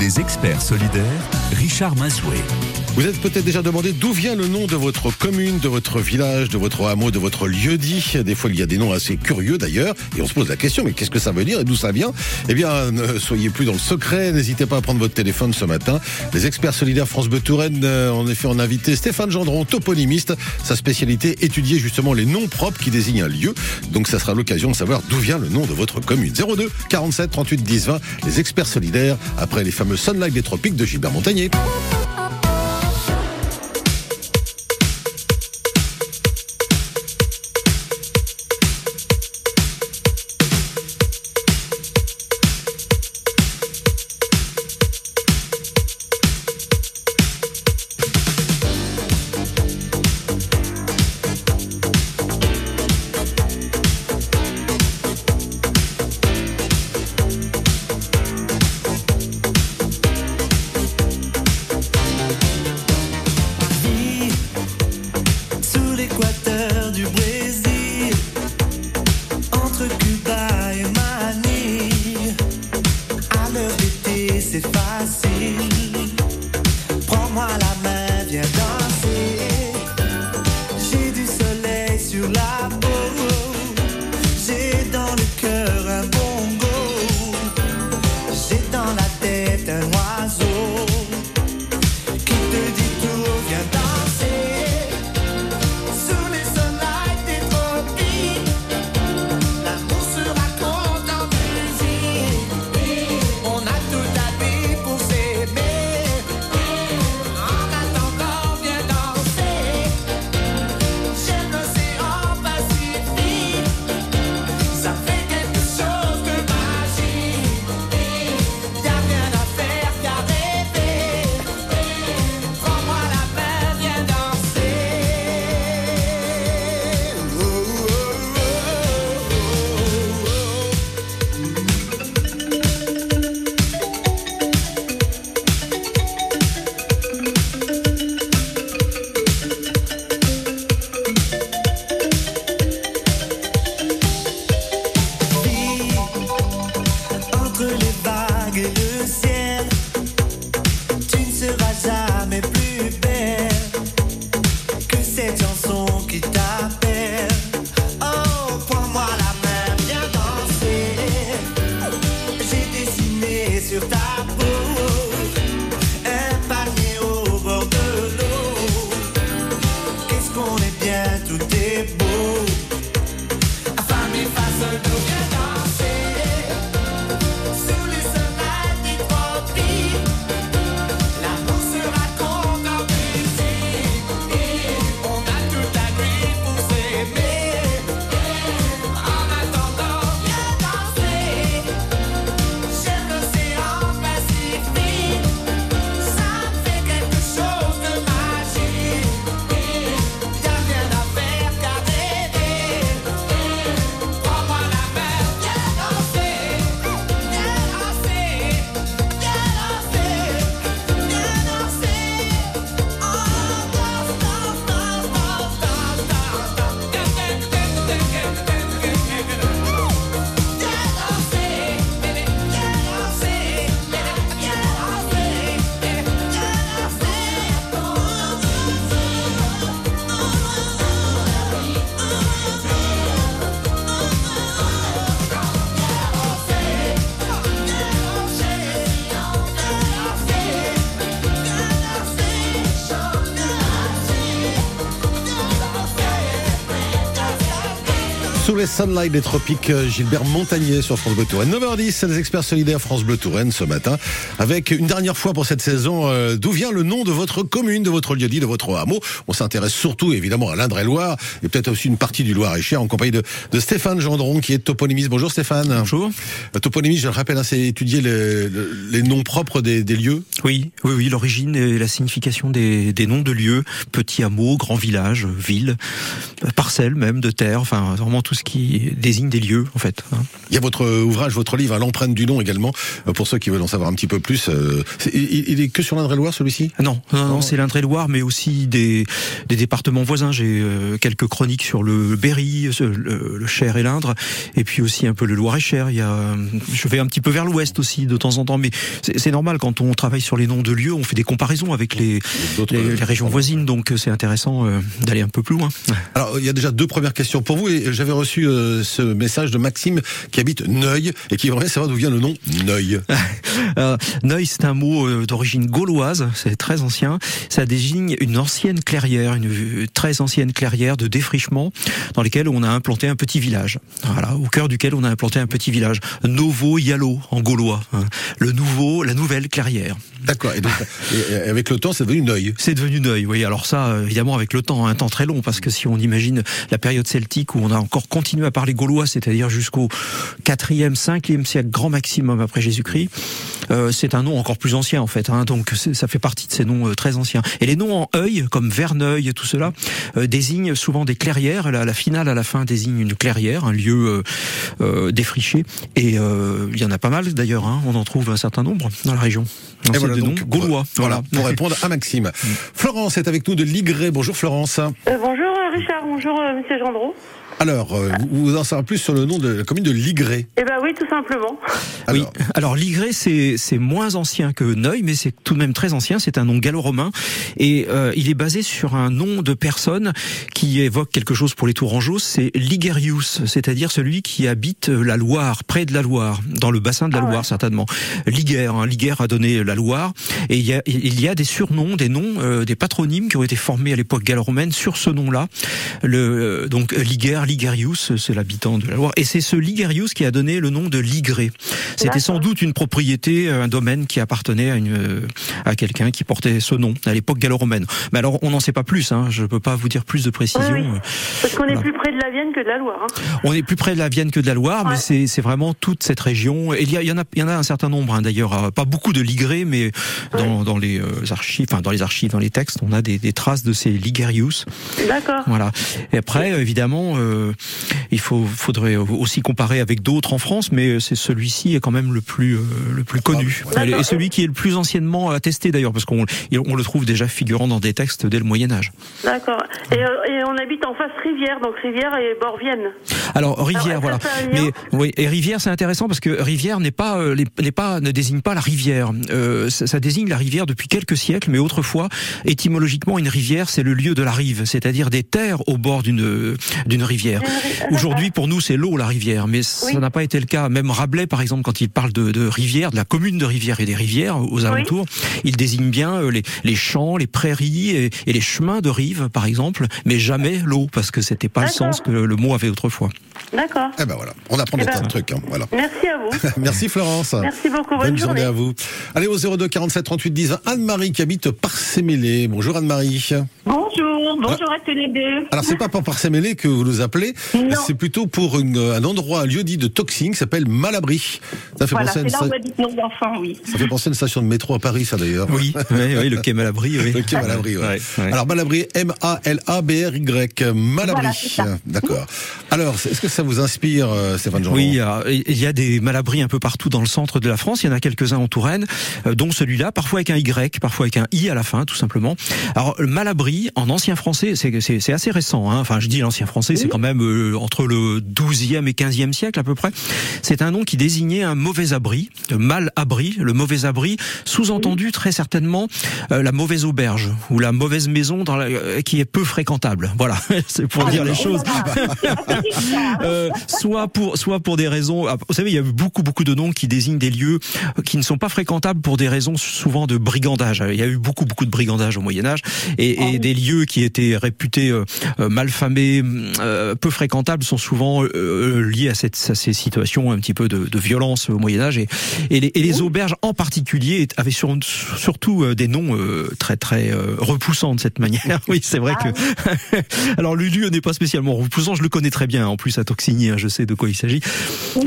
Les experts solidaires, Richard Mazoué. Vous êtes peut-être déjà demandé d'où vient le nom de votre commune, de votre village, de votre hameau, de votre lieu-dit. Des fois, il y a des noms assez curieux d'ailleurs, et on se pose la question, mais qu'est-ce que ça veut dire et d'où ça vient? Eh bien, ne soyez plus dans le secret, n'hésitez pas à prendre votre téléphone ce matin. Les experts solidaires France Bleu euh, en effet, on a invité Stéphane Gendron, toponymiste. Sa spécialité, étudier justement les noms propres qui désignent un lieu. Donc, ça sera l'occasion de savoir d'où vient le nom de votre commune. 02 47 38 10 20, les experts solidaires, après les fameux Sunlight des Tropiques de Gilbert Montagnier. C'est facile. Prends-moi la main, viens danser. Sunlight des tropiques, euh, Gilbert Montagnier sur France Bleu Touraine. 9h10, c'est les experts solidaires France Bleu Touraine ce matin, avec une dernière fois pour cette saison, euh, d'où vient le nom de votre commune, de votre lieu-dit, de votre hameau? On s'intéresse surtout évidemment à l'Indre-et-Loire, et peut-être aussi une partie du Loir-et-Cher, en compagnie de, de Stéphane Gendron, qui est toponymiste. Bonjour Stéphane. Bonjour. Euh, Toponymiste, je le rappelle, hein, c'est étudier les, les noms propres des, des lieux. Oui, oui, oui, l'origine et la signification des, des noms de lieux, petits hameaux, grands villages, villes, parcelles même de terre, enfin vraiment tout ce qui désigne des lieux, en fait. hein. Il y a votre ouvrage, votre livre, à l'empreinte du nom également, euh, pour ceux qui veulent en savoir un petit peu plus. euh, il, est que sur l'Indre-et-Loire, celui-ci? Ah Non, non, non, c'est l'Indre-et-Loire, mais aussi des, des départements voisins. J'ai euh, quelques chroniques sur le Berry, le, le Cher et l'Indre, et puis aussi un peu le Loir-et-Cher. Il y a, je vais un petit peu vers l'ouest aussi de temps en temps, mais c'est normal quand on travaille sur les noms de lieux, on fait des comparaisons avec les, les, les régions voisines, donc c'est intéressant d'aller un peu plus loin. Alors, il y a déjà deux premières questions pour vous, et j'avais reçu euh, ce message de Maxime qui habite Neuil, et qui aimerait savoir d'où vient le nom Neuil. Euh, Neuil, c'est un mot euh, d'origine gauloise, c'est très ancien. Ça désigne une ancienne clairière, une euh, très ancienne clairière de défrichement dans laquelle on a implanté un petit village. Voilà, au cœur duquel on a implanté un petit village. Novo Yalo en gaulois. hein. Le nouveau, la nouvelle clairière. D'accord, et donc, et- avec le temps, c'est devenu Neuil. C'est devenu Neuil, oui. Alors ça, évidemment, avec le temps, un temps très long, parce que si on imagine la période celtique où on a encore continué à parler gaulois, c'est-à-dire jusqu'au 4e, 5e siècle, grand maximum après Jésus-Christ, euh, c'est un nom encore plus ancien en fait. Hein, donc ça fait partie de ces noms euh, très anciens. Et les noms en œil, comme Verneuil et tout cela, euh, désignent souvent des clairières. La, la finale à la fin désigne une clairière, un lieu euh, euh, défriché. Et euh, il y en a pas mal d'ailleurs. Hein, on en trouve un certain nombre dans la région. Donc, Et voilà, des noms donc, gaulois. Voilà, pour répondre à Maxime. Florence est avec nous de Ligré. Bonjour Florence. Euh, bonjour Richard, bonjour euh, Monsieur Gendreau. Alors, euh, vous vous en savez plus sur le nom de la commune de Ligré. Eh ben oui, tout simplement. Oui. Alors, Alors Ligré, c'est c'est moins ancien que Neuil, mais c'est tout de même très ancien. C'est un nom gallo-romain et euh, il est basé sur un nom de personne qui évoque quelque chose pour les Tourangeaux. C'est Ligerius, c'est-à-dire celui qui habite la Loire, près de la Loire, dans le bassin de la Ah ouais. Loire certainement. Liguer, hein, Liguer a donné la Loire et il y a, il y a des surnoms, des noms, euh, des patronymes qui ont été formés à l'époque gallo-romaine sur ce nom-là. Le euh, donc Liger, Ligerius, c'est l'habitant de la Loire et c'est ce Ligerius qui a donné le nom de Ligré. C'était sans doute une propriété, un domaine qui appartenait à, une, à quelqu'un qui portait ce nom à l'époque gallo-romaine. Mais alors, on n'en sait pas plus. Hein, je peux pas vous dire plus de précision. Oui, oui. Parce qu'on est plus près de la Vienne que de la Loire. hein. On est plus près de la Vienne que de la Loire, mais Ouais. c'est c'est vraiment toute cette région. Et il y, a- il y en a, il y en a un certain nombre hein, d'ailleurs, euh, pas beaucoup de ligrés, mais dans, dans les euh, archives, enfin dans les archives, dans les textes, on a des, des traces de ces ligerius. D'accord. Voilà. Et après, évidemment, euh, il faut, faudrait aussi comparer avec d'autres en France, mais c'est celui-ci est quand même le plus, euh, le plus connu. Ah, Et celui qui est le plus anciennement attesté d'ailleurs, parce qu'on on le trouve déjà figurant dans des textes dès le Moyen Âge. D'accord. Et, euh, et on habite en face rivière, donc rivière et bord Vienne. Alors Rivière, est-ce voilà. Mais oui, et Rivière, c'est intéressant parce que Rivière n'est pas, euh, n'est pas, ne désigne pas la rivière. Euh, ça, ça désigne la rivière depuis quelques siècles, mais autrefois, étymologiquement, une rivière, c'est le lieu de la rive, c'est-à-dire des terres au bord d'une d'une rivière. Aujourd'hui, pour nous, c'est l'eau, la rivière, mais ça Oui. n'a pas été le cas. Même Rabelais, par exemple, quand il parle de, de rivière, de la commune de rivière et des rivières aux alentours, il désigne bien euh, les, les champs, les prairies et, et les chemins de rive, par exemple, mais jamais l'eau, parce que c'était pas le sens que le mot avait autrefois. D'accord. eh ben voilà, on apprend Eh des ben- tas de trucs. hein, voilà. Merci à vous. Merci Florence. Merci beaucoup. Bonne, Bonne journée journée. à vous. Allez au 02 47 38 10 Anne-Marie qui habite Parcémélé. Bonjour Anne-Marie. Bonjour, bonjour à tous les deux. Alors c'est pas pour Parcémélé que vous nous appelez, Non. c'est plutôt pour une- un endroit, un lieu dit de toxing qui s'appelle Malabry. Ça fait, Voilà, penser à une là où sta- habitent nos enfants, oui. ça fait penser à une station de métro à Paris, ça d'ailleurs. Oui, oui, oui, le quai Malabry, oui. Le quai Malabry, ouais. Ouais, ouais. Alors Malabry, M-A-L-A-B-R-Y, Malabry. Voilà, c'est ça. D'accord. Alors, est-ce que ça vous inspire, euh, Stéphane Jean Oui, alors, il y a des malabris un peu partout dans le centre de la France. Il y en a quelques-uns en Touraine, euh, dont celui-là, parfois avec un Y, parfois avec un I à la fin, tout simplement. Alors, malabry, en ancien français, c'est- assez récent. Hein. Enfin, je dis l'ancien français, c'est quand même euh, entre le 12e et 15e siècle à peu près. C'est un nom qui désignait un mauvais abri, le mal abri, le mauvais abri, sous-entendu très certainement euh, la mauvaise auberge ou la mauvaise maison dans la- euh, qui est peu fréquentable. Voilà, c'est pour dire les choses. Soit pour soit pour des raisons ah, vous savez il y a eu beaucoup beaucoup de noms qui désignent des lieux qui ne sont pas fréquentables pour des raisons souvent de brigandage il y a eu beaucoup beaucoup de brigandage au Moyen Âge et, et des lieux qui étaient réputés euh, euh, malfamés euh, peu fréquentables sont souvent euh, liés à, cette, à ces situations un petit peu de, de violence au Moyen Âge et, et, les, et les auberges en particulier avaient sur- surtout euh, des noms euh, très très euh, repoussants de cette manière oui c'est vrai que alors le lieu n'est pas spécialement repoussant, je le connais très bien. En plus à Toxigny, hein, je sais de quoi il s'agit.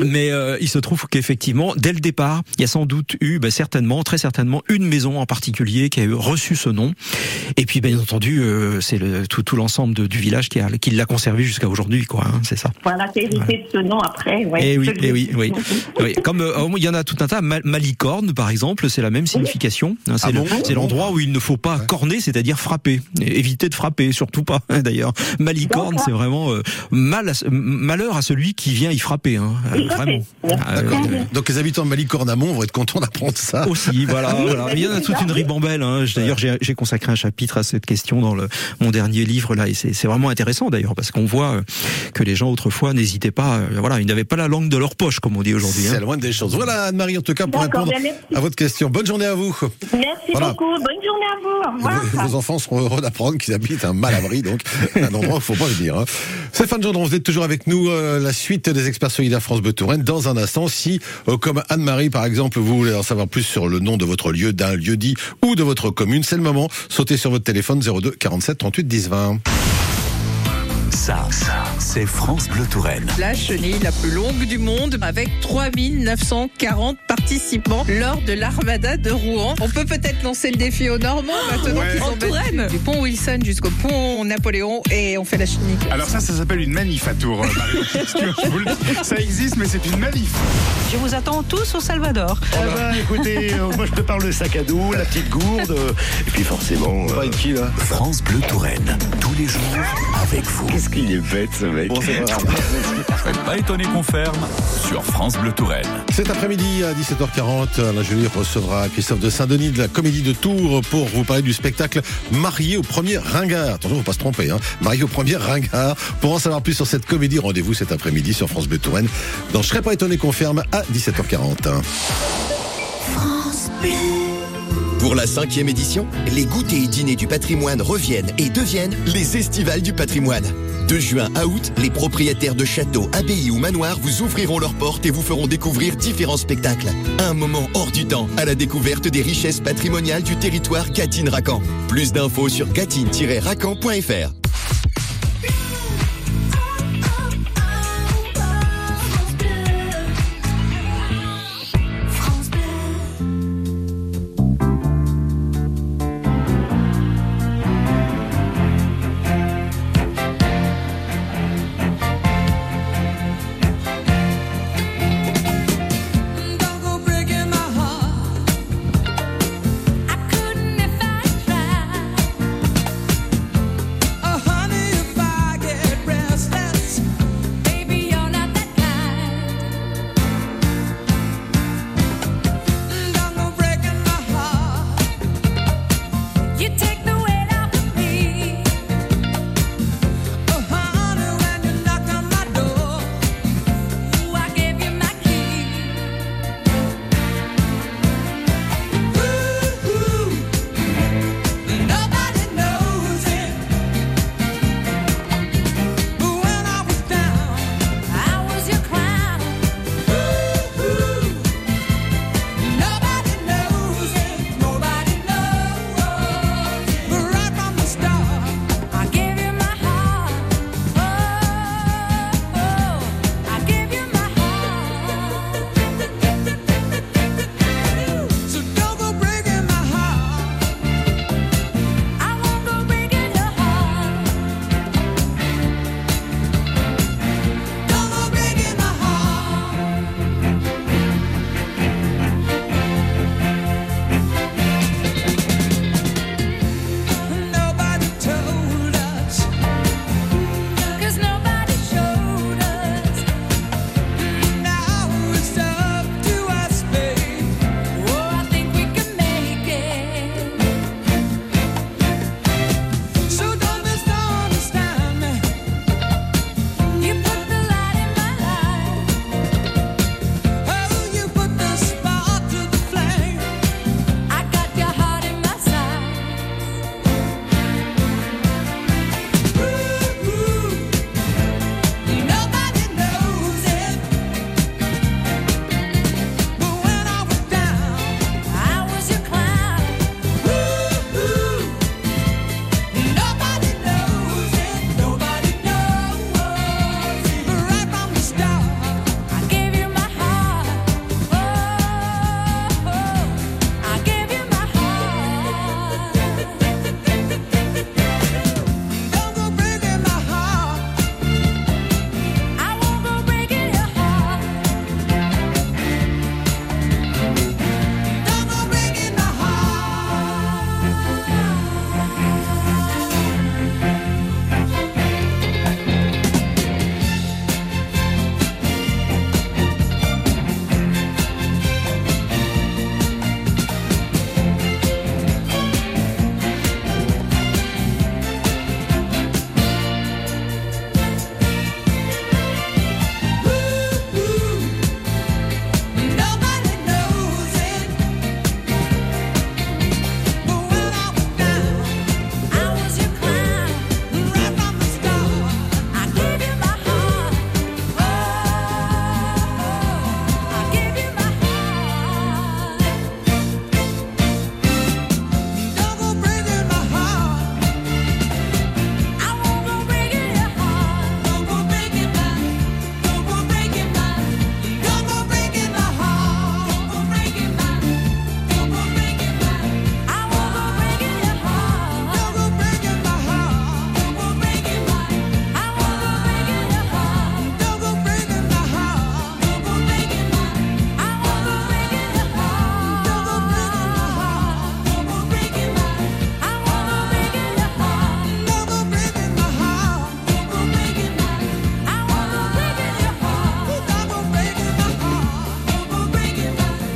Mais euh, il se trouve qu'effectivement, dès le départ, il y a sans doute eu, ben, certainement, très certainement, une maison en particulier qui a eu reçu ce nom. Et puis bien entendu, euh, c'est le, tout, tout l'ensemble de- du village qui, a, qui l'a conservé jusqu'à aujourd'hui, quoi. hein, c'est ça. Voilà, c'est hérité de ce nom après. Ouais. Eh oui, eh oui, oui, oui. Comme euh, il y en a tout un tas, Ma- Malicorne par exemple, c'est la même signification. hein, C'est Ah le- bon c'est l'endroit où il ne faut pas corner, c'est-à-dire frapper. Et éviter de frapper, surtout pas hein, d'ailleurs. Malicorne, c'est vraiment euh, mal, à malheur à celui qui vient y frapper. Hein, euh, vraiment. Ouais. Euh, D'accord. euh, Donc les habitants de Malicorne-Amont vont être contents d'apprendre ça. aussi, voilà. Voilà. il y en a toute une ribambelle. Hein. D'ailleurs, j'ai j'ai consacré un chapitre à cette question dans le, mon dernier livre là, et c'est c'est vraiment intéressant d'ailleurs parce qu'on voit euh, que les gens autrefois n'hésitaient pas. euh, Voilà, ils n'avaient pas la langue de leur poche, comme on dit aujourd'hui. C'est hein. moindre des choses. Voilà Anne-Marie en tout cas pour répondre bien, merci. à votre question. Bonne journée à vous. Merci Voilà. beaucoup. Bonne journée à vous. Au revoir. Vos, vos enfants seront heureux d'apprendre qu'ils habitent un mal-abri, donc un endroit où il faut pas venir. Hein. Stéphane Gendron, vous êtes toujours avec nous. euh, la suite des experts solidaires France Bleu Touraine dans un instant. Si, euh, comme Anne-Marie par exemple, vous voulez en savoir plus sur le nom de votre lieu, d'un lieu dit ou de votre commune, c'est le moment. Sautez sur votre téléphone 02 47 38 10 20. Ça, ça, c'est France Bleu Touraine. La chenille la plus longue du monde avec 3940 participants lors de l'Armada de Rouen. On peut peut-être lancer le défi aux Normands maintenant qu'ils sont battus du pont Wilson jusqu'au pont Napoléon et on fait la chenille. Alors ça, ça s'appelle une manif à Tours, euh, ça existe, mais c'est une manif. Je vous attends tous au Salvador. Ah bah, écoutez, euh, moi je prépare le sac à dos, la petite gourde, euh, et puis forcément. euh, qui là France Bleu Touraine, tous les jours avec vous. Qu'il est bête ce mec Faites pas étonner qu'on ferme sur France Bleu Touraine. Cet après-midi à 17h40, Alain Julie recevra Christophe de Saint-Denis de la Comédie de Tours pour vous parler du spectacle Marié au premier ringard. Attention, faut pas se tromper, hein. Marié au premier ringard. Pour en savoir plus sur cette comédie, rendez-vous cet après-midi sur France Bleu Touraine dans Je serais pas étonné qu'on ferme à 17h40. Pour la cinquième édition, les goûters et dîners du patrimoine reviennent et deviennent les estivales du patrimoine. De juin à août, les propriétaires de châteaux, abbayes ou manoirs vous ouvriront leurs portes et vous feront découvrir différents spectacles. Un moment hors du temps à la découverte des richesses patrimoniales du territoire Gatine-Racan. Plus d'infos sur gatine-racan.fr.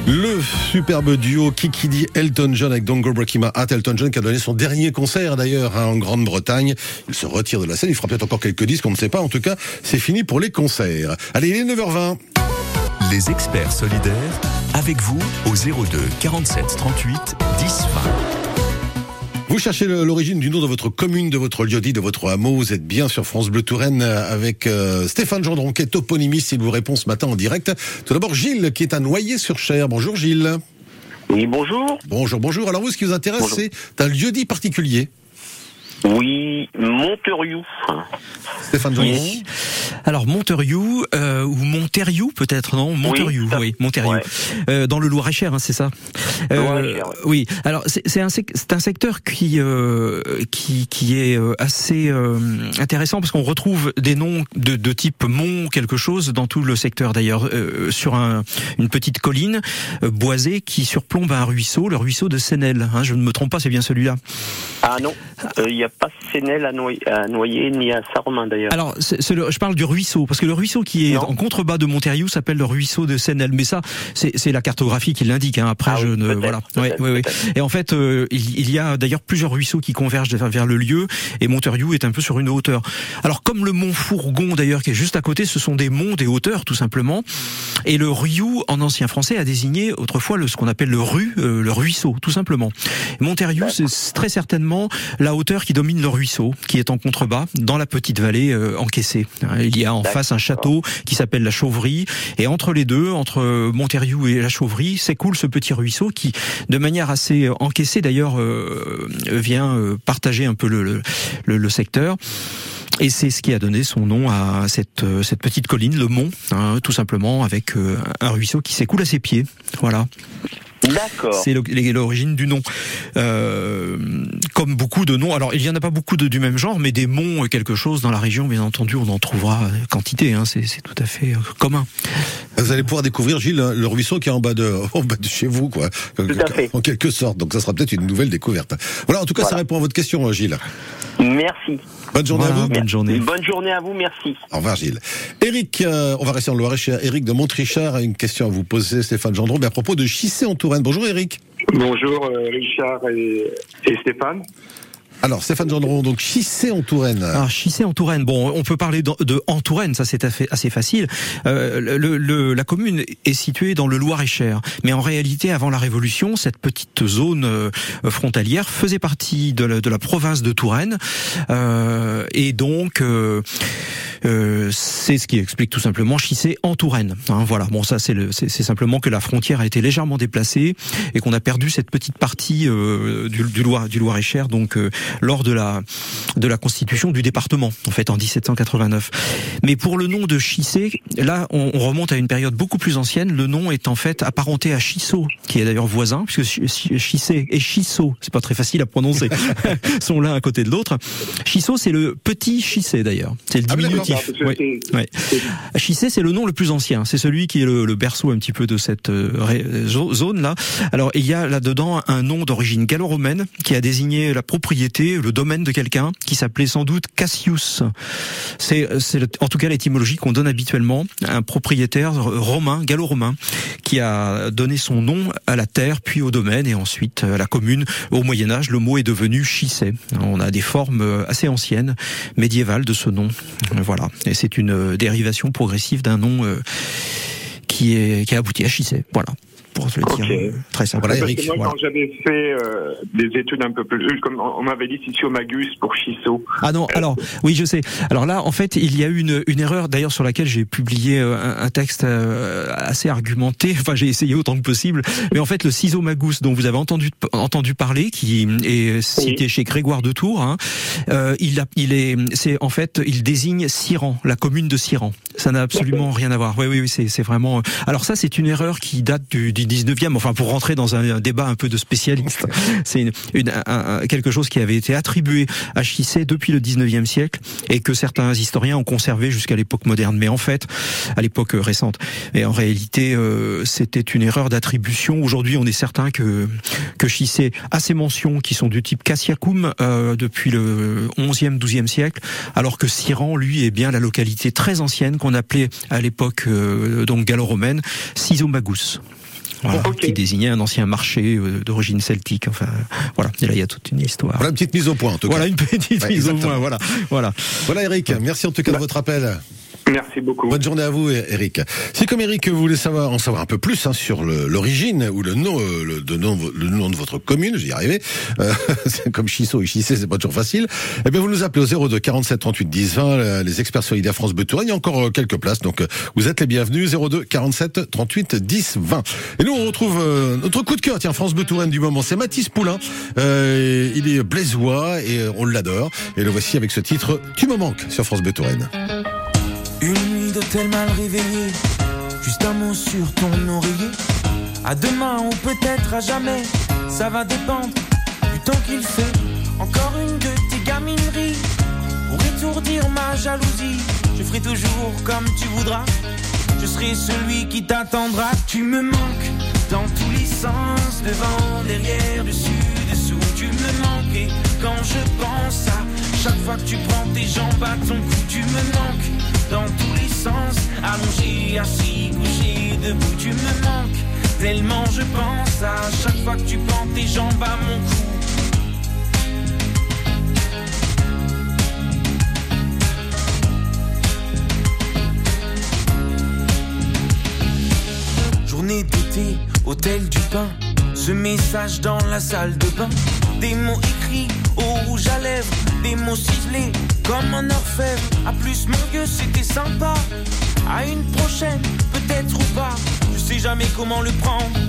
Le superbe duo Kikidi Elton John avec Don't Go Breaking. Elton John qui a donné son dernier concert d'ailleurs hein, en Grande-Bretagne. Il se retire de la scène. Il fera peut-être encore quelques disques, on ne sait pas. En tout cas, c'est fini pour les concerts. Allez, il est 9h20. Les experts solidaires, avec vous au 02 47 38 10 20. Vous cherchez l'origine du nom de votre commune, de votre lieu-dit, de votre hameau. Vous êtes bien sur France Bleu Touraine euh, avec euh, Stéphane Gendron qui est toponymiste. Il vous répond ce matin en direct. Tout d'abord, Gilles qui est à Noyer-sur-Cher. Bonjour Gilles. Oui, bonjour. Bonjour, bonjour. Alors vous, ce qui vous intéresse, c'est un lieu-dit particulier. Oui, Monteriou. Stéphane. Oui. Alors Monteriou euh, ou Monteriou peut-être non? Monteriou oui, Monteriou ouais. Euh, dans le Loir-et-Cher hein, c'est ça? Ouais. oui alors c'est un sec- c'est un secteur qui euh, qui qui est euh, assez euh, intéressant parce qu'on retrouve des noms de, de type Mont quelque chose dans tout le secteur d'ailleurs euh, sur un, une petite colline euh, boisée qui surplombe un ruisseau le ruisseau de Sénel hein, je ne me trompe pas c'est bien celui-là? Ah non, il n'y a pas Sénel à, Noy- à Noyer ni à Saint-Romain d'ailleurs. Alors, le- je parle du ruisseau, parce que le ruisseau qui est Non. en contrebas de Monteriou s'appelle le ruisseau de Sénel. Mais ça, c'est la cartographie qui l'indique. Hein. Après, Ah je oui, ne voilà. peut-être, Ouais, ouais, ouais. peut-être. Et en fait, euh, il, il y a d'ailleurs plusieurs ruisseaux qui convergent vers, le lieu, et Monteriou est un peu sur une hauteur. Alors, comme le mont Fourgon d'ailleurs qui est juste à côté, ce sont des monts, des hauteurs tout simplement. Et le Riou en ancien français a désigné autrefois le, ce qu'on appelle le euh, le ruisseau, tout simplement. Monteriou, c'est très certainement la hauteur qui domine le ruisseau, qui est en contrebas, dans la petite vallée euh, encaissée. Il y a en face un château qui s'appelle la Chauverie, et entre les deux, entre Monteriou et la Chauverie, s'écoule ce petit ruisseau qui, de manière assez encaissée d'ailleurs, euh, vient euh, partager un peu le, le, le- le secteur. Et c'est ce qui a donné son nom à cette, cette petite colline, le Mont, hein, tout simplement, avec un ruisseau qui s'écoule à ses pieds. Voilà. D'accord. C'est l'origine du nom. Euh, comme beaucoup de noms, alors il y en a pas beaucoup de, du même genre, mais des monts euh, quelque chose dans la région, bien entendu, on en trouvera euh, quantité. Hein, c'est tout à fait euh, commun. Vous allez pouvoir découvrir, Gilles, le ruisseau qui est en bas de, en bas de chez vous, quoi. à fait. En quelque sorte. Donc, ça sera peut-être une nouvelle découverte. Voilà, en tout cas, ça répond à votre question, Gilles. Merci. Bonne journée Voilà, à vous. bonne journée. Bonne journée à vous, merci. Au revoir, Gilles. Eric, euh, on va rester en Loire-et-Cher. Eric de Montrichard a une question à vous poser, Stéphane Gendron, mais à propos de Chissé en Touraine. Bonjour, Eric. Bonjour euh, Richard et, et Stéphane. Alors, Stéphane Gendron, donc Chissé en Touraine. Alors Chissé en Touraine, bon, on peut parler de, de en Touraine, ça c'est assez, assez facile. Euh, le, le- la commune est située dans le Loir-et-Cher, mais en réalité, avant la Révolution, cette petite zone euh, frontalière faisait partie de la, de la province de Touraine, euh, et donc euh, euh, c'est ce qui explique tout simplement Chissé en Touraine. Hein, voilà, bon ça c'est le- c'est c'est simplement que la frontière a été légèrement déplacée et qu'on a perdu cette petite partie euh, du, du Loir du Loir-et-Cher, donc euh, lors de la de la constitution du département, en fait, en 1789. Mais pour le nom de Chissé, là, on, on remonte à une période beaucoup plus ancienne. Le nom est en fait apparenté à Chissot, qui est d'ailleurs voisin, puisque Chi- Chi- Chissé et Chissot, c'est pas très facile à prononcer, sont l'un à côté de l'autre. Chissot, c'est le petit Chissé d'ailleurs. C'est le Ah diminutif. Chissé, c'est le nom le plus ancien. C'est celui qui est le, le berceau un petit peu de cette euh, zone là. Alors il y a là-dedans un nom d'origine gallo-romaine qui a désigné la propriété, le domaine de quelqu'un qui s'appelait sans doute Cassius. C'est, en tout cas l'étymologie qu'on donne habituellement. Un propriétaire romain, gallo-romain, qui a donné son nom à la terre, puis au domaine et ensuite à la commune. Au Moyen Âge, le mot est devenu Chissé. On a des formes euh, assez anciennes, médiévales de ce nom. Voilà. Et c'est une euh, dérivation progressive d'un nom euh, qui est qui a abouti à Chissé. Voilà. Pour le dire euh, très simple. Voilà, Parce Eric, que moi, voilà. quand j'avais fait euh, des études un peu plus, comme on on m'avait dit Magus pour Chisso. Ah non, alors oui, je sais. Alors là, en fait, il y a eu une, une erreur d'ailleurs sur laquelle j'ai publié euh, un, un texte euh, assez argumenté. Enfin, j'ai essayé autant que possible. Mais en fait, le ciseau magus dont vous avez entendu entendu parler, qui est cité chez Grégoire de Tours, hein, euh, il a, il est, c'est en fait, il désigne Siran, la commune de Siran. Ça n'a absolument rien à voir. Oui, oui, oui, c'est c'est vraiment. Alors ça, c'est une erreur qui date du, du 19e. Enfin, pour rentrer dans un, un débat un peu de spécialistes, c'est une, une- un- un- quelque chose qui avait été attribué à Chissé depuis le 19e siècle et que certains historiens ont conservé jusqu'à l'époque moderne. Mais en fait, à l'époque récente. Et en réalité, euh, c'était une erreur d'attribution. Aujourd'hui, on est certain que que Chissé a ces mentions qui sont du type Cassiacum euh, depuis le 11e, 12e siècle, alors que Siran, lui, est bien la localité très ancienne qu'on appelait à l'époque euh, donc gallo-romaine Sisomagus. Voilà, qui désignait un ancien marché euh, d'origine celtique. Enfin, voilà. Et là, il y a toute une histoire. Voilà une petite mise au point, en tout Voilà cas. une petite Ouais, mise au point. Voilà, voilà. Voilà, Eric. Merci en tout cas de votre appel. Merci beaucoup. Bonne journée à vous, Eric. Si comme Eric, vous voulez savoir, en savoir un peu plus hein, sur l'origine ou le nom, euh, le, de nom, le nom de votre commune, j'y arrivais, euh, comme Chissot et Chissé, c'est pas toujours facile, eh bien vous nous appelez au 02 47 38 10 20, euh, les experts solidaires France Bleu il y a encore euh, quelques places, donc euh, vous êtes les bienvenus, 02 47 38 10 20. Et nous on retrouve euh, notre coup de cœur, tiens, France Bleu Touraine du moment, c'est Mathis Poulain, Euh, il est blaisois et on l'adore, et le voici avec ce titre, Tu me manques, sur France Bleu Touraine. Une nuit d'hôtel mal réveillé, juste un mot sur ton oreiller. À demain ou peut-être à jamais, ça va dépendre du temps qu'il fait. Encore une de tes gamineries pour étourdir ma jalousie. Je ferai toujours comme tu voudras. Je serai celui qui t'attendra. Tu me manques dans tous les sens, devant, derrière, dessus, dessous. Tu me manques et quand je pense à chaque fois que tu prends tes jambes à ton cou, tu me manques dans tous les sens, allongé, assis, couché, debout. Tu me manques tellement je pense à chaque fois que tu prends tes jambes à mon cou. Journée d'été, hôtel du pain. Ce message dans la salle de bain. Des mots au rouge à lèvres. Des mots ciselés comme un orfèvre. À plus, mon Dieu, c'était sympa. À une prochaine, peut-être ou pas. Je sais jamais comment le prendre.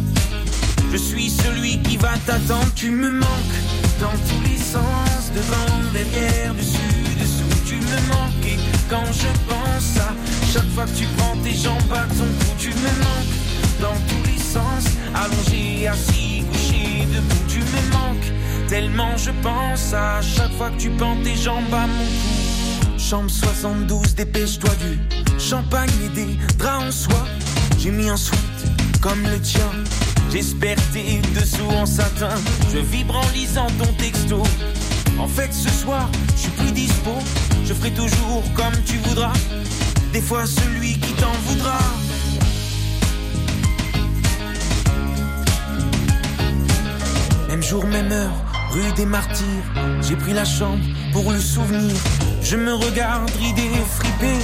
Je suis celui qui va t'attendre. Tu me manques dans tous les sens. Devant, derrière, dessus, dessous. Tu me manques. Et quand je pense à chaque fois que tu prends tes jambes à ton cou, tu me manques dans tous les sens. Allongé, assis, couché, debout, tu me manques. Tellement je pense à chaque fois que tu prends tes jambes à mon cou. Chambre 72, dépêche-toi du champagne et des draps en soie. J'ai mis un sweat comme le tien. J'espère t'es dessous en satin. Je vibre en lisant ton texto. En fait, ce soir, je suis plus dispo. Je ferai toujours comme tu voudras. Des fois, celui qui t'en voudra. Même jour, même heure, rue des Martyrs. J'ai pris la chambre pour le souvenir. Je me regarde ridé, fripé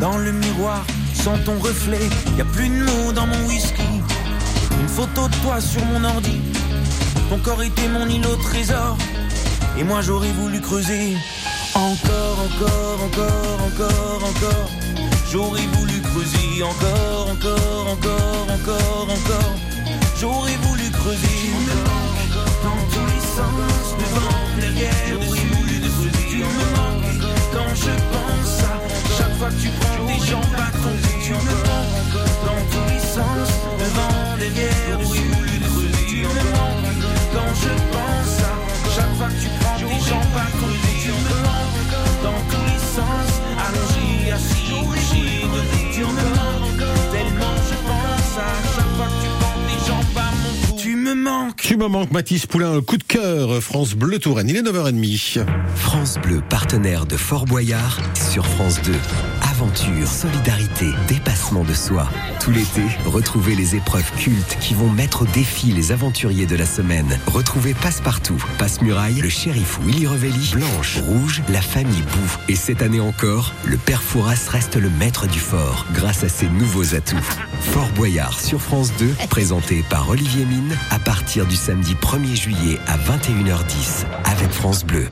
dans le miroir, sans ton reflet. Y a plus de mots dans mon whisky. Une photo de toi sur mon ordi. Ton corps était mon îlot au trésor. Et moi j'aurais voulu creuser. Encore, encore, encore, encore, encore. J'aurais voulu creuser. Encore, encore, encore, encore, encore. J'aurais voulu creuser. Sens. Devant, derrière, dessus, dessous. Tu me manques. Quand je pense à chaque fois que tu prends à ton cou, tu me manques. Dans tous les sens. Devant, derrière, dessus, dessous. Tu me manques. Quand je pense à chaque fois que tu prends à ton cou, tu me manques. Dans tous les sens. Allongé, assis, debout. Tu me manques. Tellement je pense à chaque fois que tu prends mon cou. Tu me manques. Tu me manques, Mathis Poulain, coup de cœur, France Bleu Touraine. Il est 9h30. France Bleu, partenaire de Fort Boyard sur France 2. Aventure, solidarité, de soi. Tout l'été, retrouvez les épreuves cultes qui vont mettre au défi les aventuriers de la semaine. Retrouvez Passepartout, Passe-Muraille, le shérif Willy Revelli, Blanche, Rouge, la famille Bou. Et cette année encore, le père Fouras reste le maître du fort grâce à ses nouveaux atouts. Fort Boyard sur France 2, présenté par Olivier Mine à partir du samedi 1er juillet à 21h10 avec France Bleu.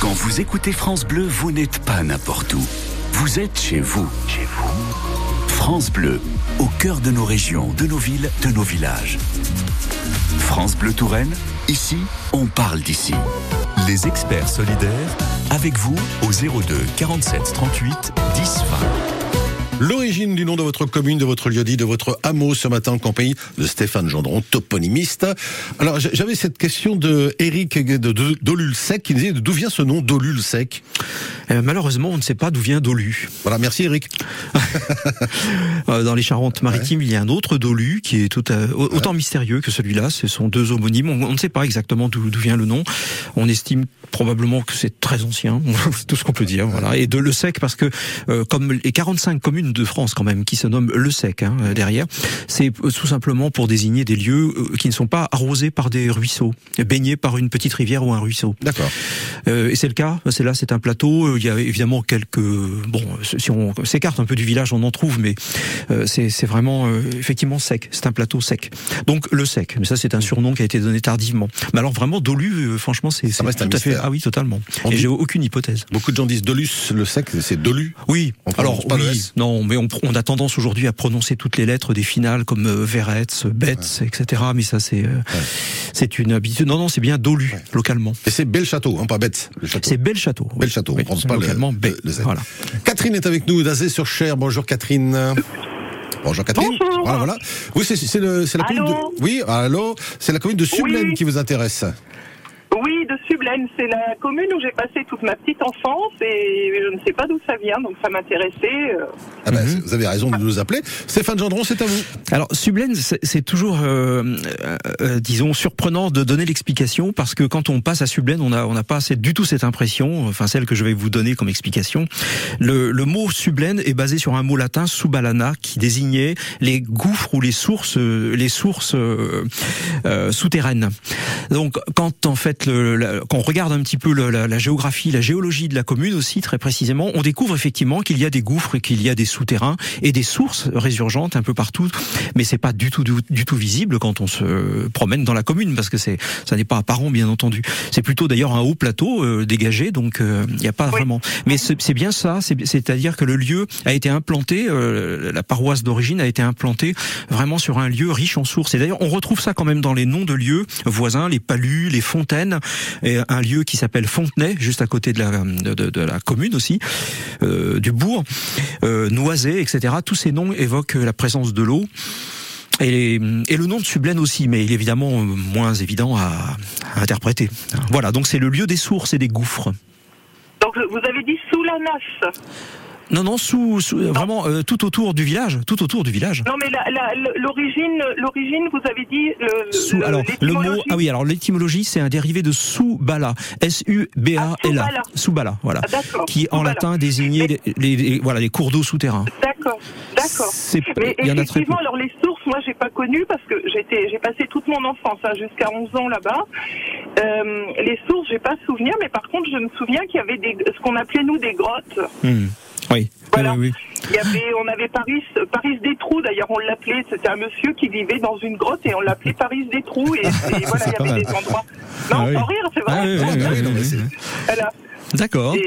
Quand vous écoutez France Bleu, vous n'êtes pas n'importe où. Vous êtes chez vous. Chez vous. France Bleu, au cœur de nos régions, de nos villes, de nos villages. France Bleu Touraine, ici, on parle d'ici. Les experts solidaires, avec vous au 02 47 38 10 20. L'origine du nom de votre commune, de votre lieu-dit, de votre hameau ce matin en compagnie de Stéphane Gendron, toponymiste. Alors j'avais cette question de Eric Dolul-Sec qui disait d'où vient ce nom Dolul-Sec? Euh, malheureusement, on ne sait pas d'où vient Dolu. Voilà, merci Eric. Euh, Dans les Charentes-Maritimes, il y a un autre Dolu qui est tout à- autant mystérieux que celui-là. Ce sont deux homonymes. On, on ne sait pas exactement d'où vient le nom. On estime probablement que c'est très ancien. c'est tout ce qu'on peut dire. Voilà. Et de le sec parce que euh, comme les 45 communes de France quand même qui se nomme Le Sec hein, derrière. C'est tout simplement pour désigner des lieux euh, qui ne sont pas arrosés par des ruisseaux, baignés par une petite rivière ou un ruisseau. D'accord. Euh, et c'est le cas. C'est là, c'est un plateau. Euh, Il y a évidemment quelques bon, si on s'écarte un peu du village, on en trouve, mais euh, c'est vraiment euh, effectivement sec. C'est un plateau sec. Donc le sec. Mais ça, c'est un surnom qui a été donné tardivement. Mais alors vraiment Dolu, euh, franchement, c'est reste un tout à fait. Ah oui, totalement. On Et j'ai aucune hypothèse. Beaucoup de gens disent Dolus, le sec, c'est Dolu. Oui. Alors oui, S. non, mais on, on a tendance aujourd'hui à prononcer toutes les lettres des finales comme euh, Veretz, Betz, etc. Mais ça c'est euh, c'est une habitude. Non, non, c'est bien Dolu localement. Et c'est Bel Château, hein, pas château. C'est bel château. Bel Château, on Oui, ne prononce pas le, localement, Bé. le- le Z. Voilà. Catherine est avec nous d'Azé sur Cher. Bonjour Catherine. Bonjour Catherine. Bonjour. Voilà, voilà. Oui, c'est c'est le- c'est la commune de. Allô Oui, allô. C'est la commune de Sublen Oui. qui vous intéresse. Oui, de Sublaine. C'est la commune où j'ai passé toute ma petite enfance et je ne sais pas d'où ça vient, donc ça m'intéressait. euh. Ah ben, vous avez raison de nous appeler. Stéphane Gendron, c'est à vous. Alors Sublaine, c'est c'est toujours, euh, euh, euh, disons, surprenant de donner l'explication parce que quand on passe à Sublaine, on n'a pas assez- du tout cette impression, enfin celle que je vais vous donner comme explication. Le, le mot Sublaine est basé sur un mot latin subalana qui désignait les gouffres ou les sources, les sources euh, euh, souterraines. Donc quand en fait le, la- quand on regarde un petit peu le- la, la géographie, la géologie de la commune aussi très précisément, on découvre effectivement qu'il y a des gouffres et qu'il y a des souterrains et des sources résurgentes un peu partout, mais c'est pas du tout du, du tout visible quand on se promène dans la commune parce que c'est ça n'est pas apparent bien entendu. C'est plutôt d'ailleurs un haut plateau euh, dégagé donc euh, il n'y a pas vraiment. Mais c'est bien ça, c'est- c'est-à-dire que le lieu a été implanté, euh, la paroisse d'origine a été implantée vraiment sur un lieu riche en sources. Et d'ailleurs on retrouve ça quand même dans les noms de lieux voisins, les palus, les fontaines, et un lieu qui s'appelle Fontenay juste à côté de la commune aussi, euh, du bourg, euh, Noisé, etc. Tous ces noms évoquent la présence de l'eau. Et, le nom de Sublaine aussi, mais il est évidemment moins évident à, à interpréter. Voilà, donc c'est le lieu des sources et des gouffres. Donc vous avez dit sous la nasse. Non, non, sous, sous- vraiment euh, tout autour du village, tout autour du village. Non, mais l'origine, l'origine, vous avez dit le, le- alors le mot, l'étymologie ah oui, alors l'étymologie c'est un dérivé de Soubala, S-U-B-A-L-A, Ah, Soubala, voilà, Ah, qui en latin désignait les, les- les- voilà les cours d'eau souterrains. D'accord, d'accord. Mais en a effectivement, alors les sources, moi, j'ai pas connu parce que j'étais, j'ai passé toute mon enfance hein, jusqu'à 11 ans là-bas. Euh, les sources, j'ai pas souvenir, mais par contre, je me souviens qu'il y avait des, ce qu'on appelait nous des grottes. Hmm. Oui, Voilà. oui, oui. Il y avait, on avait Paris, Paris des Trous. D'ailleurs, on l'appelait. C'était un monsieur qui vivait dans une grotte et on l'appelait Paris des Trous. Et, et voilà, il y avait des endroits. Non, Ah oui. sans rire, c'est vrai. Ah. Voilà. D'accord. Euh,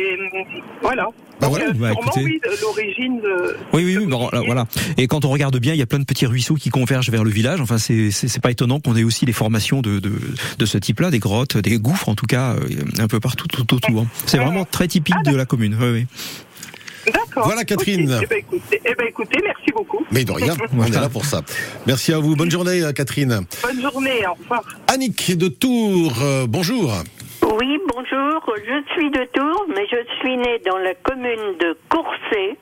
voilà. Bah voilà. Euh, Bah, écoutez. oui, l'origine de. Oui, oui, oui, bon, voilà. Et quand on regarde bien, il y a plein de petits ruisseaux qui convergent vers le village. Enfin, c'est pas étonnant qu'on ait aussi des formations de de, de ce type-là, des grottes, des gouffres en tout cas, euh, un peu partout tout autour. C'est vraiment très typique de la commune. Oui, oui. D'accord. Voilà, Catherine. Eh ben, écoutez, eh ben, écoutez, merci beaucoup. Mais de rien, on est là pour ça. Merci à vous. Bonne journée, euh, Catherine. Bonne journée, au revoir. Annick de Tours, euh, bonjour. Oui, bonjour. Je suis de Tours, mais je suis née dans la commune de Courcé,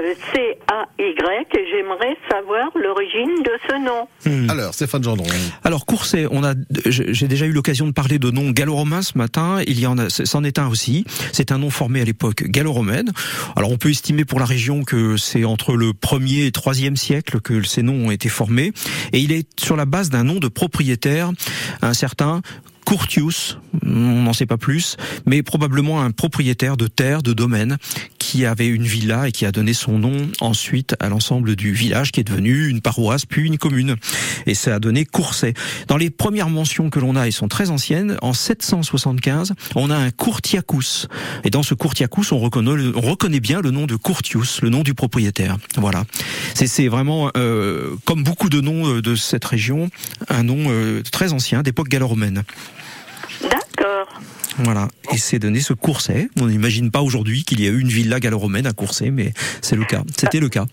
euh, C-A-Y, et j'aimerais savoir l'origine de ce nom. Hmm. Alors, Stéphane Gendron. Alors Courset, on a, j'ai déjà eu l'occasion de parler de noms gallo-romains ce matin. Il y en a, c'en est un aussi. C'est un nom formé à l'époque gallo-romaine. Alors on peut estimer pour la région que c'est entre le 1er et 3e siècle que ces noms ont été formés. Et il est sur la base d'un nom de propriétaire, un certain Curtius, on n'en sait pas plus, mais probablement un propriétaire de terre, de domaine, qui avait une villa et qui a donné son nom ensuite à l'ensemble du village, qui est devenu une paroisse, puis une commune. Et ça a donné Courset. Dans les premières mentions que l'on a, elles sont très anciennes, en 775, on a un Courtiacus. Et dans ce Courtiacus, on reconnaît, on reconnaît bien le nom de Courtius, le nom du propriétaire. Voilà. C'est- C'est vraiment, euh, comme beaucoup de noms euh, de cette région, un nom euh, très ancien, d'époque gallo-romaine. D'accord. Voilà. Et c'est donné ce Courset. On n'imagine pas aujourd'hui qu'il y a eu une villa gallo-romaine à Courset, mais c'est le cas. C'était le cas.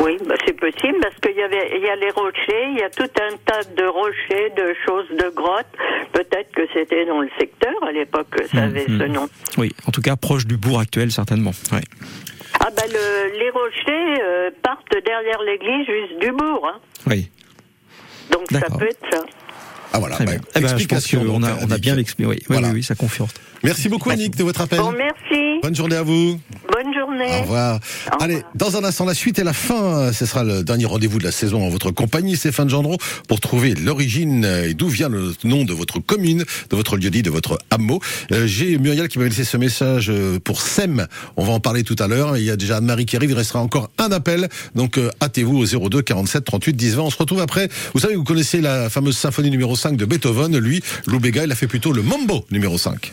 Oui, bah, c'est possible parce qu'il y avait, il y a les rochers, il y a tout un tas de rochers, de choses, de grottes. Peut-être que c'était dans le secteur à l'époque que ça avait Mhm. ce nom. Oui, en tout cas proche du bourg actuel certainement. Ouais. Ah bah le, les rochers euh, partent derrière l'église juste du bourg. Hein. Oui. Donc ça peut être ça. Ah voilà, Très bah, bien. Eh ben, je pense explication. qu'on donc, a, on a bien expliqué. Oui, oui, Voilà. oui, oui, ça conforte. Merci beaucoup, Annick, de votre appel. Bon, merci. Bonne journée à vous. Journée. Au revoir. Allez, dans un instant, la suite et la fin. Ce sera le dernier rendez-vous de la saison en votre compagnie, Stéphane Gendron, pour trouver l'origine et d'où vient le nom de votre commune, de votre lieu-dit, de votre hameau. Euh, J'ai Muriel qui m'a laissé ce message euh, pour SEM. On va en parler tout à l'heure. Il y a déjà Anne-Marie qui arrive. Il restera encore un appel. Donc, euh, hâtez-vous au 02 47 38 10 20. On se retrouve après. Vous savez, vous connaissez la fameuse symphonie numéro 5 de Beethoven. Lui, Lou Béga, il a fait plutôt le mambo numéro 5.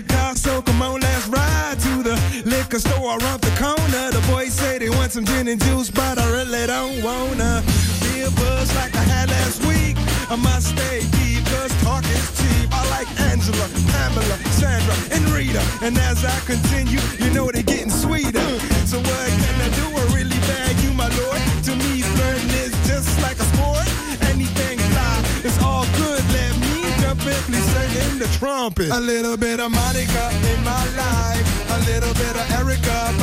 The car, so come on, let's ride to the liquor store around the corner. The boys say they want some gin and juice, but I really don't wanna be a buzz like I had last week. I must stay deep, cause talk is cheap. I like Angela, Pamela, Sandra, and Rita. And as I continue, you know they're getting jump in, please sing in the trumpet. A little bit of Monica in my life. A little bit of Erica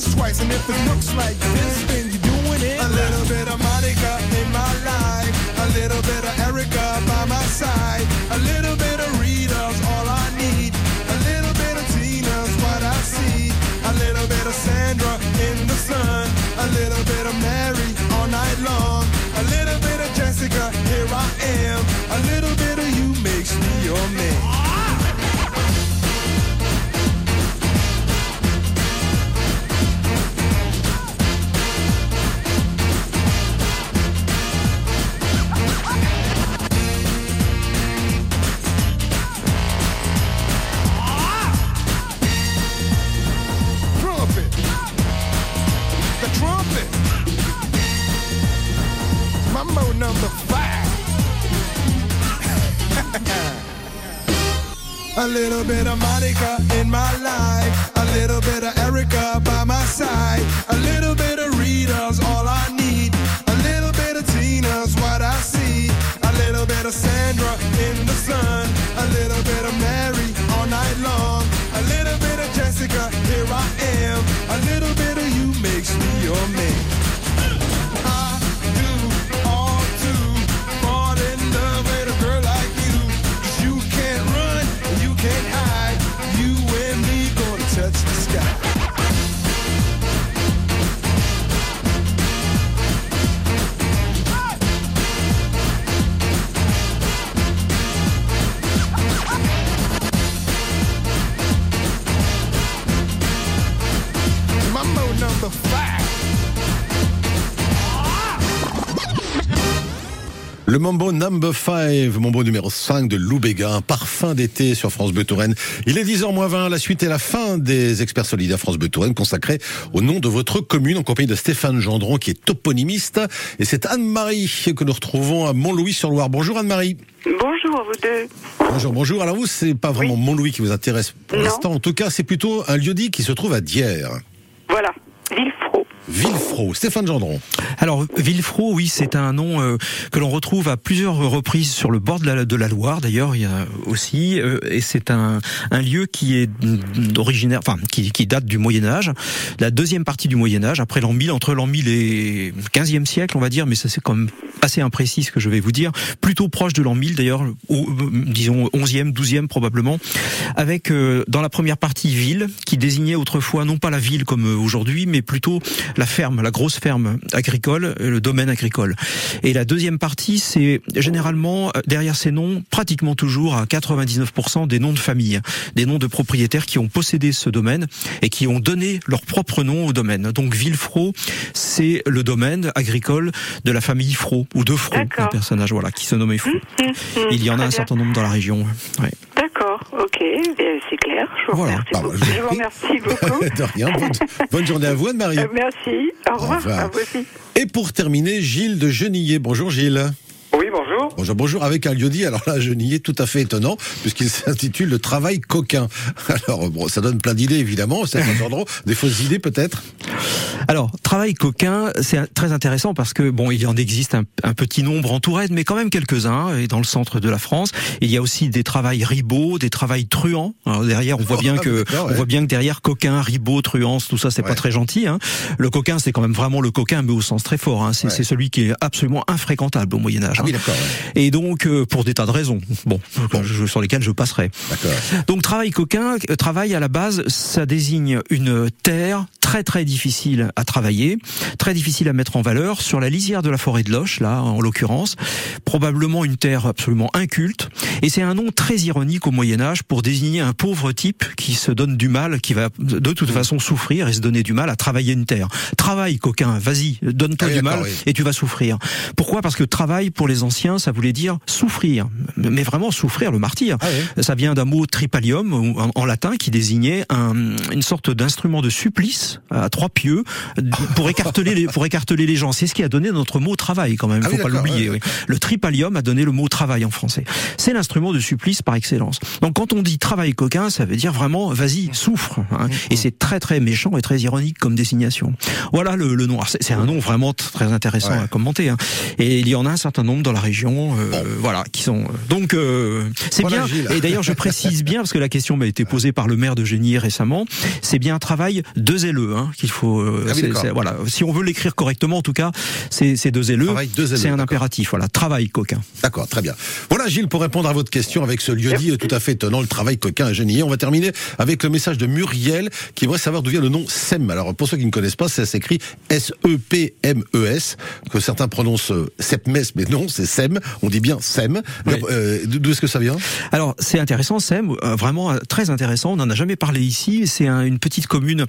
clap twice. And if it looks like Le Mambo Number 5, Mambo numéro 5 de Lou Béga, un parfum d'été sur France Bleu Touraine. Il est 10h moins 20, la suite et la fin des experts solidaires France Bleu Touraine consacrés au nom de votre commune en compagnie de Stéphane Gendron qui est toponymiste. Et c'est Anne-Marie que nous retrouvons à Montlouis-sur-Loire. Bonjour Anne-Marie. Bonjour à vous deux. Bonjour, bonjour. Alors vous, c'est pas vraiment Montlouis qui vous intéresse pour l'instant. En tout cas, c'est plutôt un lieu-dit qui se trouve à Dieppe. Voilà. Villefranc. Stéphane Gendron. Alors Villefranc, oui, c'est un nom euh, que l'on retrouve à plusieurs reprises sur le bord de la, Loire. D'ailleurs, il y a aussi, euh, et c'est un, lieu qui est mm, originaire, enfin qui, date du Moyen Âge, la deuxième partie du Moyen Âge, après l'an 1000, entre l'an 1000 et 15e siècle, on va dire, mais ça c'est quand même assez imprécis ce que je vais vous dire, plutôt proche de l'an 1000 d'ailleurs, euh, disons 11e, 12e probablement, avec euh, dans la première partie ville, qui désignait autrefois non pas la ville comme aujourd'hui, mais plutôt la ferme, la grosse ferme agricole, euh, le domaine agricole. Et la deuxième partie, c'est généralement euh, derrière ces noms, pratiquement toujours à 99% des noms de famille, des noms de propriétaires qui ont possédé ce domaine et qui ont donné leur propre nom au domaine. Donc Villefranc, c'est le domaine agricole de la famille Fro ou de Fro, un personnage voilà qui se nommait Fro. Il y en a un certain nombre dans la région. Ouais. Ok, c'est clair. Je vous Voilà. remercie Bah, beaucoup. je vous Je vous remercie beaucoup. De rien. Bonne, bonne journée à vous, Anne-Marie. Euh, merci, au revoir. revoir. À vous aussi. Et pour terminer, Gilles de Genillet. Bonjour Gilles. Oui, bonjour. Bonjour, bonjour. Avec un lieu-dit, alors là, Genillet, tout à fait étonnant, puisqu'il s'intitule Le travail coquin. Alors, bon, ça donne plein d'idées, évidemment. C'est des fausses idées, peut-être? Alors, travail coquin, c'est très intéressant parce que bon, il en existe un, un petit nombre en Touraine, mais quand même quelques-uns, et dans le centre de la France. Il y a aussi des travails ribots, des travails truands. Alors derrière, on voit bien que, d'accord, ouais. on voit bien que derrière coquin, ribot, truance, tout ça, c'est pas très gentil. Hein. Le coquin, c'est quand même vraiment le coquin, mais au sens très fort. Hein. C'est c'est celui qui est absolument infréquentable au Moyen Âge. Ah oui. Et donc, euh, pour des tas de raisons, bon, je- sur lesquelles je passerai. Donc, travail coquin, euh, travail à la base, ça désigne une terre très très difficile à travailler, très difficile à mettre en valeur, sur la lisière de la forêt de Loche, là, en l'occurrence, probablement une terre absolument inculte, et c'est un nom très ironique au Moyen Âge pour désigner un pauvre type qui se donne du mal, qui va de toute façon souffrir et se donner du mal à travailler une terre. Travaille, coquin, vas-y, donne-toi Ah oui, du mal oui. et tu vas souffrir. Pourquoi? Parce que travail pour les anciens, ça voulait dire souffrir, mais vraiment souffrir, le martyr. Ah Ça vient d'un mot tripalium en, en latin qui désignait un- une sorte d'instrument de supplice à trois pieux pour écarteler les, pour écarteler les gens. C'est ce qui a donné notre mot travail quand même. Il Ah faut oui, pas l'oublier. oui. Le tripalium a donné le mot travail en français. C'est l'instrument de supplice par excellence. Donc quand on dit travail coquin, ça veut dire vraiment vas-y souffre. hein. Et c'est très très méchant et très ironique comme désignation. Voilà le, le nom. C'est un nom vraiment très intéressant à commenter. hein. Et il y en a un certain nombre dans la région, euh, voilà, qui sont. Donc euh, c'est Voilà, bien. Gilles. Et d'ailleurs je précise bien parce que la question m'a été posée par le maire de Génier récemment. C'est bien un travail deux zéleux hein, qu'il faut. euh, Ah oui, voilà. Si on veut l'écrire correctement, en tout cas, c'est c'est deux zéleux. Travail deux zéleux, C'est un impératif. Voilà, travail coquin. D'accord, très bien. Voilà Gilles, pour répondre à votre question avec ce lieu-dit tout à fait étonnant, le travail coquin à Genillet. On va terminer avec le message de Muriel qui aimerait savoir d'où vient le nom SEM. Alors pour ceux qui ne connaissent pas, ça s'écrit S-E-P-M-E-S, E que certains prononcent euh, SEPMES, mais non, c'est SEM. On dit bien SEM. Euh, D'où est-ce que ça vient? Alors c'est intéressant, Sem, euh, vraiment euh, très intéressant. On n'en a jamais parlé ici. C'est un- une petite commune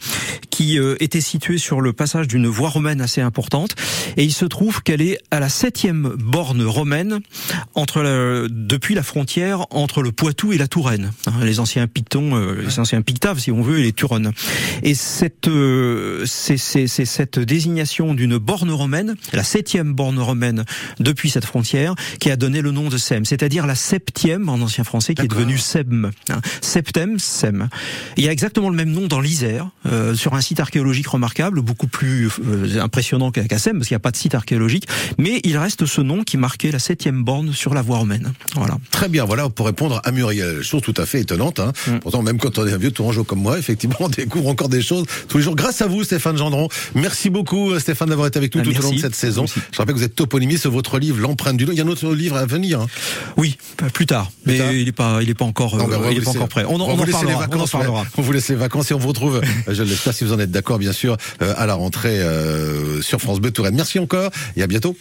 qui euh, était située sur le passage d'une voie romaine assez importante, et il se trouve qu'elle est à la septième borne romaine entre la- depuis la frontière entre le Poitou et la Touraine. Hein, les anciens Pitons, euh, les anciens Pictaves, si on veut, et les Turonnes. Et cette c'est cette désignation d'une borne romaine, la septième borne romaine depuis cette frontière, qui a donné le nom de Sem, c'est-à-dire la septième en ancien français qui est devenue Sem. Hein. Septem, Sem. Il y a exactement le même nom dans l'Isère, euh, sur un site archéologique remarquable, beaucoup plus euh, impressionnant qu'à Sem, parce qu'il n'y a pas de site archéologique, mais il reste ce nom qui marquait la septième borne sur la voie romaine. Voilà. Très bien, voilà pour répondre à Muriel. Chose tout à fait étonnante. Hein. Mm. Pourtant, même quand on est un vieux tourangeau comme moi, effectivement, on découvre encore des choses tous les jours. Grâce à vous, Stéphane Gendron. Merci beaucoup, euh, Stéphane, d'avoir été avec nous Ah, tout au long de cette saison. Je rappelle que vous êtes toponymiste votre livre, L'empreinte du loup. Il y a un autre livre à venir. hein. Oui, plus tard, mais il n'est pas, il est pas encore, Non, ben, euh, il est pas encore prêt. On, vous en parlera. on en vacances, parlera. On vous laisse les vacances et on vous retrouve, euh, je l'espère, si vous en êtes d'accord, bien sûr, euh, à la rentrée sur France Bleu Touraine. Merci encore et à bientôt.